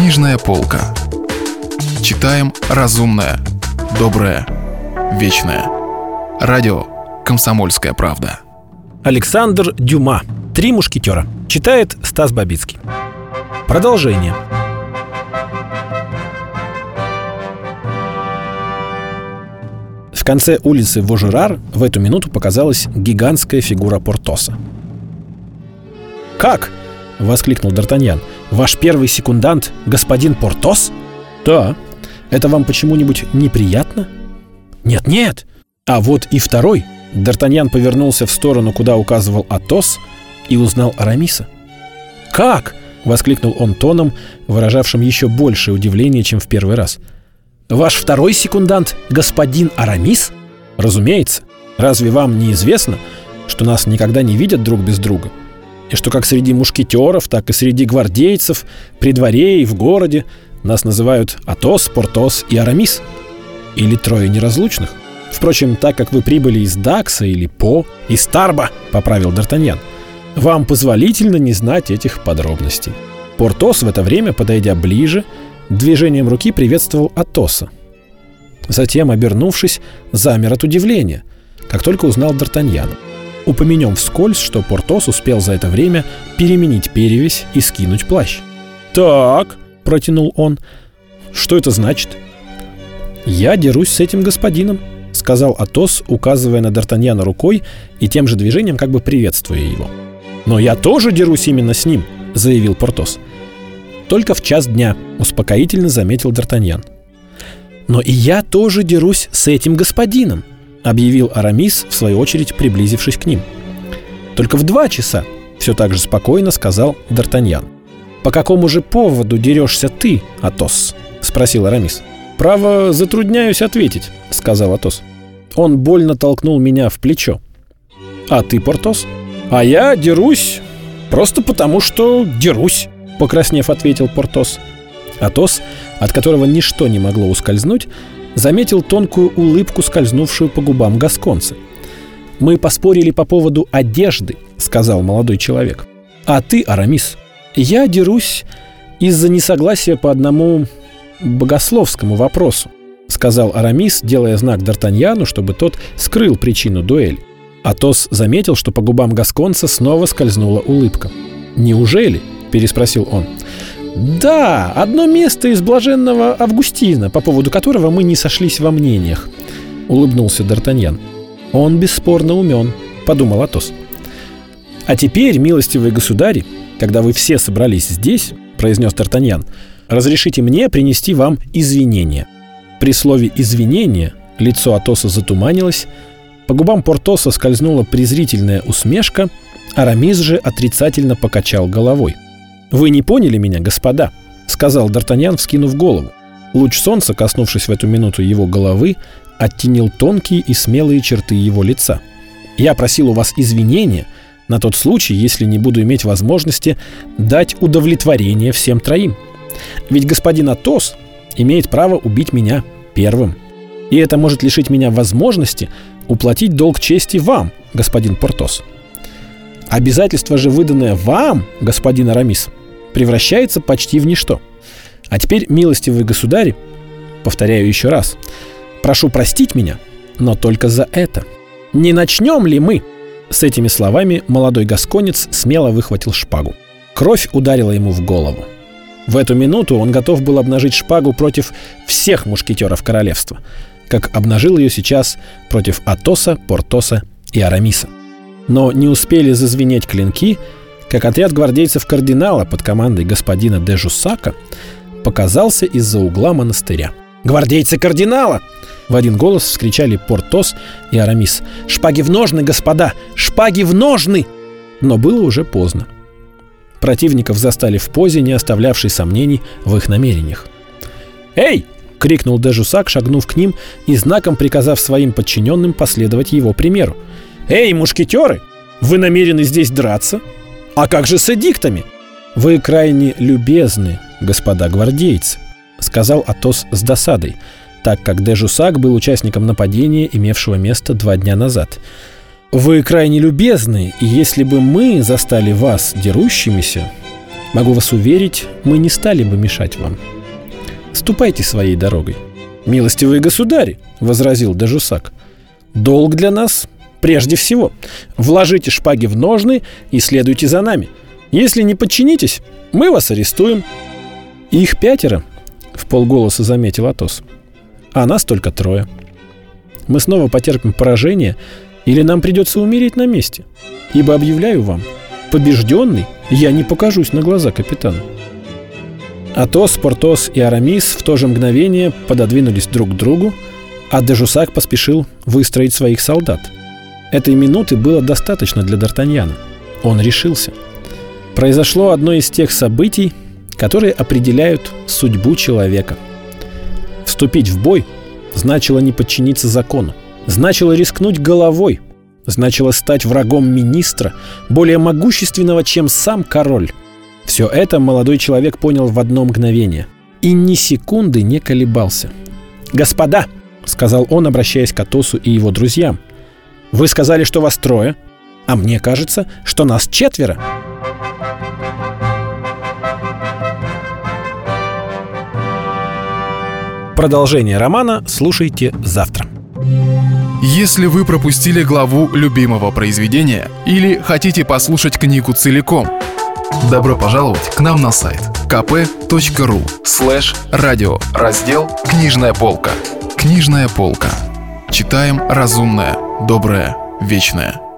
Книжная полка. Читаем разумное, доброе, вечное. Радио «Комсомольская правда». Александр Дюма. «Три мушкетера». Читает Стас Бабицкий. Продолжение. В конце улицы Вожерар в эту минуту показалась гигантская фигура Портоса. «Как?» — воскликнул Д'Артаньян. «Ваш первый секундант — господин Портос?» «Да. Это вам почему-нибудь неприятно?» «Нет-нет. А вот и второй». Д'Артаньян повернулся в сторону, куда указывал Атос, и узнал Арамиса. «Как?» — воскликнул он тоном, выражавшим еще большее удивление, чем в первый раз. «Ваш второй секундант — господин Арамис?» «Разумеется. Разве вам не известно, что нас никогда не видят друг без друга? И что как среди мушкетеров, так и среди гвардейцев, при дворе и в городе нас называют Атос, Портос и Арамис? Или трое неразлучных? Впрочем, так как вы прибыли из Дакса или По, из Тарба, поправил Д'Артаньян, вам позволительно не знать этих подробностей. Портос в это время, подойдя ближе, движением руки приветствовал Атоса. Затем, обернувшись, замер от удивления, как только узнал Д'Артаньяна. Упомянем вскользь, что Портос успел за это время переменить перевязь и скинуть плащ. «Так», — протянул он, — «что это значит?» «Я дерусь с этим господином», — сказал Атос, указывая на Д'Артаньяна рукой и тем же движением как бы приветствуя его. «Но я тоже дерусь именно с ним», — заявил Портос. «Только в час дня», — успокоительно заметил Д'Артаньян. «Но и я тоже дерусь с этим господином», — объявил Арамис, в свою очередь приблизившись к ним. «Только в два часа», — все так же спокойно сказал Д'Артаньян. «По какому же поводу дерешься ты, Атос?» — спросил Арамис. «Право, затрудняюсь ответить», — сказал Атос. Он больно толкнул меня в плечо. «А ты, Портос?» «А я дерусь просто потому, что дерусь», — покраснев ответил Портос. Атос, от которого ничто не могло ускользнуть, заметил тонкую улыбку, скользнувшую по губам гасконца. «Мы поспорили по поводу одежды», — сказал молодой человек. «А ты, Арамис, я дерусь из-за несогласия по одному богословскому вопросу», — сказал Арамис, делая знак Д'Артаньяну, чтобы тот скрыл причину дуэли. Атос заметил, что по губам гасконца снова скользнула улыбка. «Неужели?» — переспросил он. «Да, одно место из блаженного Августина, по поводу которого мы не сошлись во мнениях», — улыбнулся Д'Артаньян. «Он бесспорно умен», — подумал Атос. «А теперь, милостивые государи, когда вы все собрались здесь», — произнес Д'Артаньян, — «разрешите мне принести вам извинения». При слове «извинения» лицо Атоса затуманилось, по губам Портоса скользнула презрительная усмешка, Арамис же отрицательно покачал головой — «Вы не поняли меня, господа?» — сказал Д'Артаньян, вскинув голову. Луч солнца, коснувшись в эту минуту его головы, оттенил тонкие и смелые черты его лица. «Я просил у вас извинения на тот случай, если не буду иметь возможности дать удовлетворение всем троим. Ведь господин Атос имеет право убить меня первым. И это может лишить меня возможности уплатить долг чести вам, господин Портос. Обязательство же, выданное вам, господин Арамис, превращается почти в ничто. А теперь, милостивые государи, повторяю еще раз, прошу простить меня, но только за это. Не начнем ли мы? С этими словами молодой гасконец смело выхватил шпагу. Кровь ударила ему в голову. В эту минуту он готов был обнажить шпагу против всех мушкетеров королевства, как обнажил ее сейчас против Атоса, Портоса и Арамиса. Но не успели зазвенеть клинки, как отряд гвардейцев кардинала под командой господина де Жусака показался из-за угла монастыря. «Гвардейцы кардинала!» В один голос вскричали Портос и Арамис. «Шпаги в ножны, господа! Шпаги в ножны!» Но было уже поздно. Противников застали в позе, не оставлявшей сомнений в их намерениях. «Эй!» — крикнул Дежусак, шагнув к ним и знаком приказав своим подчиненным последовать его примеру. «Эй, мушкетеры! Вы намерены здесь драться? А как же с эдиктами? Вы крайне любезны, господа гвардейцы, сказал Атос с досадой, так как Дежусак был участником нападения, имевшего место два дня назад. Вы крайне любезны, и если бы мы застали вас дерущимися, Могу вас уверить, мы не стали бы мешать вам. Ступайте своей дорогой. «Милостивые государи», — возразил Дежусак, — «долг для нас прежде всего. Вложите шпаги в ножны и следуйте за нами. Если не подчинитесь, мы вас арестуем». «Их пятеро», — в полголоса заметил Атос, — «а нас только трое. Мы снова потерпим поражение, или нам придется умереть на месте. Ибо объявляю вам, побежденный я не покажусь на глаза капитану». Атос, Портос и Арамис в то же мгновение пододвинулись друг к другу, а Дежусак поспешил выстроить своих солдат. Этой минуты было достаточно для Д'Артаньяна. Он решился. Произошло одно из тех событий, которые определяют судьбу человека. Вступить в бой значило не подчиниться закону, значило рискнуть головой, значило стать врагом министра, более могущественного, чем сам король. Все это молодой человек понял в одно мгновение и ни секунды не колебался. «Господа!» — сказал он, обращаясь к Атосу и его друзьям. «Вы сказали, что вас трое, а мне кажется, что нас четверо». Продолжение романа слушайте завтра. Если вы пропустили главу любимого произведения или хотите послушать книгу целиком – Добро пожаловать к нам на сайт kp.ru слэш радио раздел «Книжная полка». Книжная полка. Читаем разумное, доброе, вечное.